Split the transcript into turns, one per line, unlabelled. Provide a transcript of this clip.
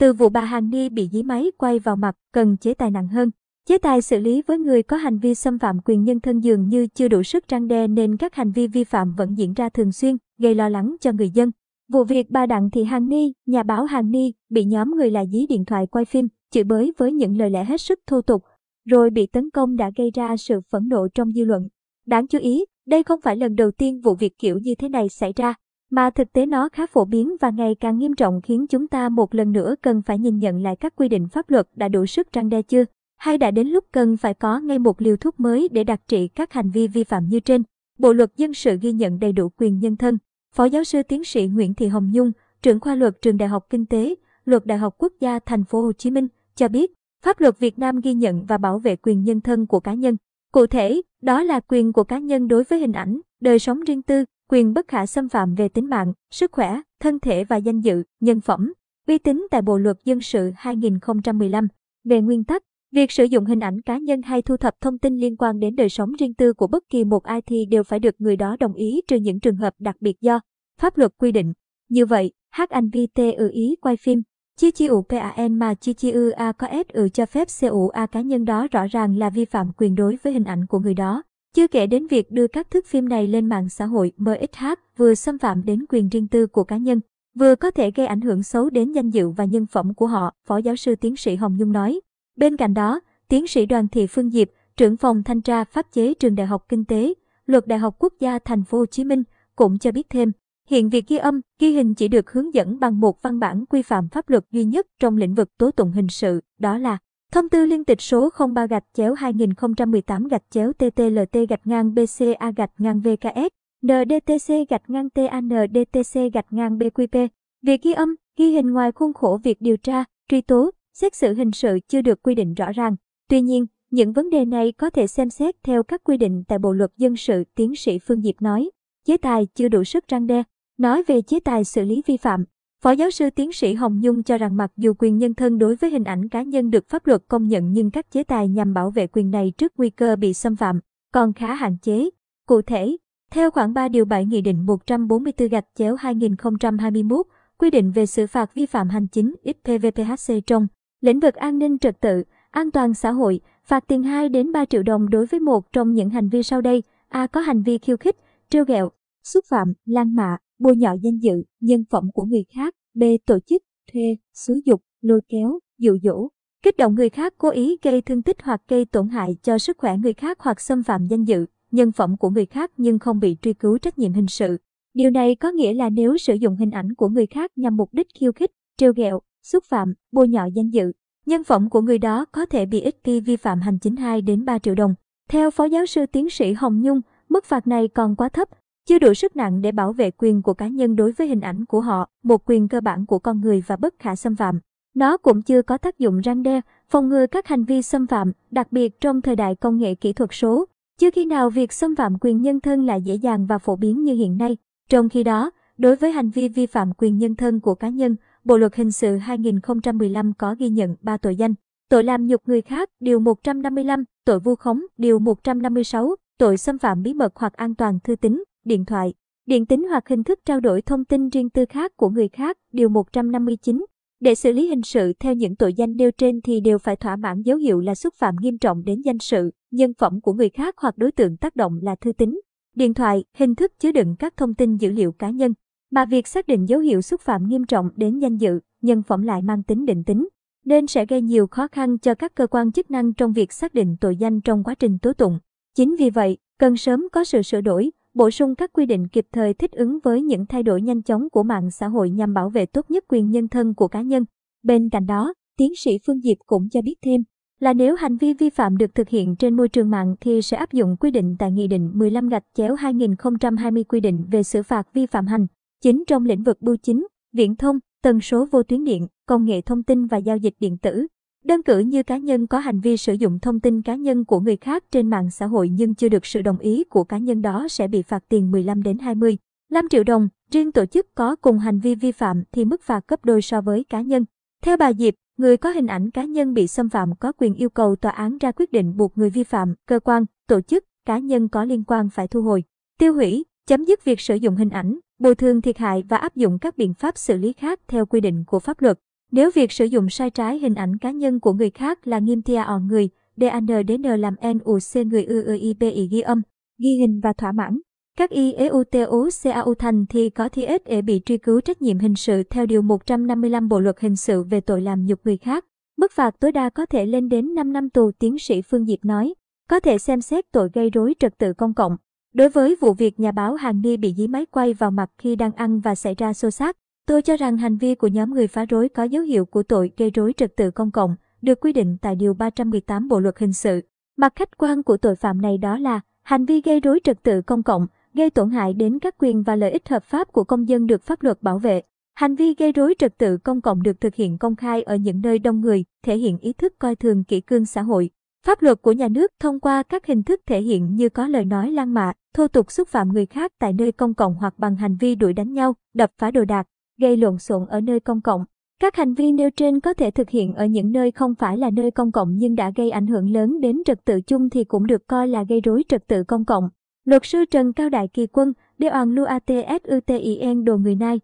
Từ vụ bà Hàn Ni bị dí máy quay vào mặt cần chế tài nặng hơn. Chế tài xử lý với người có hành vi xâm phạm quyền nhân thân dường như chưa đủ sức răng đe nên các hành vi vi phạm vẫn diễn ra thường xuyên, gây lo lắng cho người dân. Vụ việc bà Đặng Thị Hàn Ni, nhà báo Hàn Ni, bị nhóm người là dí điện thoại quay phim, chửi bới với những lời lẽ hết sức thô tục, rồi bị tấn công đã gây ra sự phẫn nộ trong dư luận. Đáng chú ý, đây không phải lần đầu tiên vụ việc kiểu như thế này xảy ra, mà thực tế nó khá phổ biến và ngày càng nghiêm trọng khiến chúng ta một lần nữa cần phải nhìn nhận lại các quy định pháp luật đã đủ sức răng đe chưa, hay đã đến lúc cần phải có ngay một liều thuốc mới để đặc trị các hành vi vi phạm như trên. Bộ luật dân sự ghi nhận đầy đủ quyền nhân thân. Phó giáo sư tiến sĩ Nguyễn Thị Hồng Nhung, trưởng khoa luật trường Đại học Kinh tế, Luật Đại học Quốc gia Thành phố Hồ Chí Minh cho biết, pháp luật Việt Nam ghi nhận và bảo vệ quyền nhân thân của cá nhân. Cụ thể, đó là quyền của cá nhân đối với hình ảnh, đời sống riêng tư, quyền bất khả xâm phạm về tính mạng, sức khỏe, thân thể và danh dự, nhân phẩm, uy tín tại Bộ luật dân sự 2015. Về nguyên tắc, việc sử dụng hình ảnh cá nhân hay thu thập thông tin liên quan đến đời sống riêng tư của bất kỳ một ai thì đều phải được người đó đồng ý trừ những trường hợp đặc biệt do pháp luật quy định. Như vậy, hát anh VT ư ý quay phim, chi chi ủ PAN mà chi chi ư A có S ư cho phép CUA cá nhân đó rõ ràng là vi phạm quyền đối với hình ảnh của người đó. Chưa kể đến việc đưa các thước phim này lên mạng xã hội MXH vừa xâm phạm đến quyền riêng tư của cá nhân, vừa có thể gây ảnh hưởng xấu đến danh dự và nhân phẩm của họ, Phó giáo sư tiến sĩ Hồng Nhung nói. Bên cạnh đó, tiến sĩ Đoàn Thị Phương Diệp, trưởng phòng thanh tra pháp chế trường Đại học Kinh tế, Luật Đại học Quốc gia Thành phố Hồ Chí Minh cũng cho biết thêm, hiện việc ghi âm, ghi hình chỉ được hướng dẫn bằng một văn bản quy phạm pháp luật duy nhất trong lĩnh vực tố tụng hình sự, đó là Thông tư liên tịch số 03 gạch chéo 2018 gạch chéo TTLT gạch ngang BCA gạch ngang VKS, NDTC gạch ngang TANDTC gạch ngang BQP. Việc ghi âm, ghi hình ngoài khuôn khổ việc điều tra, truy tố, xét xử hình sự chưa được quy định rõ ràng. Tuy nhiên, những vấn đề này có thể xem xét theo các quy định tại Bộ luật dân sự, tiến sĩ Phương Diệp nói. Chế tài chưa đủ sức răng đe. Nói về chế tài xử lý vi phạm, Phó giáo sư tiến sĩ Hồng Nhung cho rằng mặc dù quyền nhân thân đối với hình ảnh cá nhân được pháp luật công nhận nhưng các chế tài nhằm bảo vệ quyền này trước nguy cơ bị xâm phạm còn khá hạn chế. Cụ thể, theo khoảng 3 điều 7 Nghị định 144 gạch chéo 2021, quy định về xử phạt vi phạm hành chính XPVPHC trong lĩnh vực an ninh trật tự, an toàn xã hội, phạt tiền 2 đến 3 triệu đồng đối với một trong những hành vi sau đây. A. Có hành vi khiêu khích, trêu ghẹo, xúc phạm, lan mạ, bôi nhọ danh dự, nhân phẩm của người khác, b. tổ chức, thuê, xúi dục, lôi kéo, dụ dỗ, kích động người khác cố ý gây thương tích hoặc gây tổn hại cho sức khỏe người khác hoặc xâm phạm danh dự, nhân phẩm của người khác nhưng không bị truy cứu trách nhiệm hình sự. Điều này có nghĩa là nếu sử dụng hình ảnh của người khác nhằm mục đích khiêu khích, trêu ghẹo, xúc phạm, bôi nhọ danh dự, nhân phẩm của người đó có thể bị ít khi vi phạm hành chính 2 đến 3 triệu đồng. Theo Phó Giáo sư Tiến sĩ Hồng Nhung, mức phạt này còn quá thấp, chưa đủ sức nặng để bảo vệ quyền của cá nhân đối với hình ảnh của họ, một quyền cơ bản của con người và bất khả xâm phạm. Nó cũng chưa có tác dụng răng đe, phòng ngừa các hành vi xâm phạm, đặc biệt trong thời đại công nghệ kỹ thuật số. Chưa khi nào việc xâm phạm quyền nhân thân lại dễ dàng và phổ biến như hiện nay. Trong khi đó, đối với hành vi vi phạm quyền nhân thân của cá nhân, Bộ luật hình sự 2015 có ghi nhận 3 tội danh. Tội làm nhục người khác, điều 155, tội vu khống, điều 156, tội xâm phạm bí mật hoặc an toàn thư tín, điện thoại, điện tính hoặc hình thức trao đổi thông tin riêng tư khác của người khác, điều 159. Để xử lý hình sự theo những tội danh nêu trên thì đều phải thỏa mãn dấu hiệu là xúc phạm nghiêm trọng đến danh sự, nhân phẩm của người khác hoặc đối tượng tác động là thư tín, điện thoại, hình thức chứa đựng các thông tin dữ liệu cá nhân. Mà việc xác định dấu hiệu xúc phạm nghiêm trọng đến danh dự, nhân phẩm lại mang tính định tính, nên sẽ gây nhiều khó khăn cho các cơ quan chức năng trong việc xác định tội danh trong quá trình tố tụng. Chính vì vậy, cần sớm có sự sửa đổi, bổ sung các quy định kịp thời thích ứng với những thay đổi nhanh chóng của mạng xã hội nhằm bảo vệ tốt nhất quyền nhân thân của cá nhân. Bên cạnh đó, tiến sĩ Phương Diệp cũng cho biết thêm là nếu hành vi vi phạm được thực hiện trên môi trường mạng thì sẽ áp dụng quy định tại Nghị định 15 gạch chéo 2020 quy định về xử phạt vi phạm hành chính trong lĩnh vực bưu chính, viễn thông, tần số vô tuyến điện, công nghệ thông tin và giao dịch điện tử. Đơn cử như cá nhân có hành vi sử dụng thông tin cá nhân của người khác trên mạng xã hội nhưng chưa được sự đồng ý của cá nhân đó sẽ bị phạt tiền 15 đến 20 5 triệu đồng. Riêng tổ chức có cùng hành vi vi phạm thì mức phạt gấp đôi so với cá nhân. Theo bà Diệp, người có hình ảnh cá nhân bị xâm phạm có quyền yêu cầu tòa án ra quyết định buộc người vi phạm, cơ quan, tổ chức, cá nhân có liên quan phải thu hồi, tiêu hủy, chấm dứt việc sử dụng hình ảnh, bồi thường thiệt hại và áp dụng các biện pháp xử lý khác theo quy định của pháp luật. Nếu việc sử dụng sai trái hình ảnh cá nhân của người khác là nghiêm thia ọ người, DANDN làm NUC người ư ư IPI ghi âm, ghi hình và thỏa mãn. Các Yếu U T U C A U thành thì có thi ích để bị truy cứu trách nhiệm hình sự theo Điều 155 Bộ Luật Hình sự về tội làm nhục người khác. Mức phạt tối đa có thể lên đến 5 năm tù tiến sĩ Phương Diệp nói. Có thể xem xét tội gây rối trật tự công cộng. Đối với vụ việc nhà báo Hàng Ni bị dí máy quay vào mặt khi đang ăn và xảy ra xô xát, tôi cho rằng hành vi của nhóm người phá rối có dấu hiệu của tội gây rối trật tự công cộng, được quy định tại Điều 318 Bộ Luật Hình sự. Mặt khách quan của tội phạm này đó là hành vi gây rối trật tự công cộng, gây tổn hại đến các quyền và lợi ích hợp pháp của công dân được pháp luật bảo vệ. Hành vi gây rối trật tự công cộng được thực hiện công khai ở những nơi đông người, thể hiện ý thức coi thường kỷ cương xã hội. Pháp luật của nhà nước thông qua các hình thức thể hiện như có lời nói lan mạ, thô tục xúc phạm người khác tại nơi công cộng hoặc bằng hành vi đuổi đánh nhau, đập phá đồ đạc, gây lộn xộn ở nơi công cộng. Các hành vi nêu trên có thể thực hiện ở những nơi không phải là nơi công cộng nhưng đã gây ảnh hưởng lớn đến trật tự chung thì cũng được coi là gây rối trật tự công cộng. Luật sư Trần Cao Đại Kỳ Quân, Đê Oan Lu ATSUTIN Đồ Người Nai,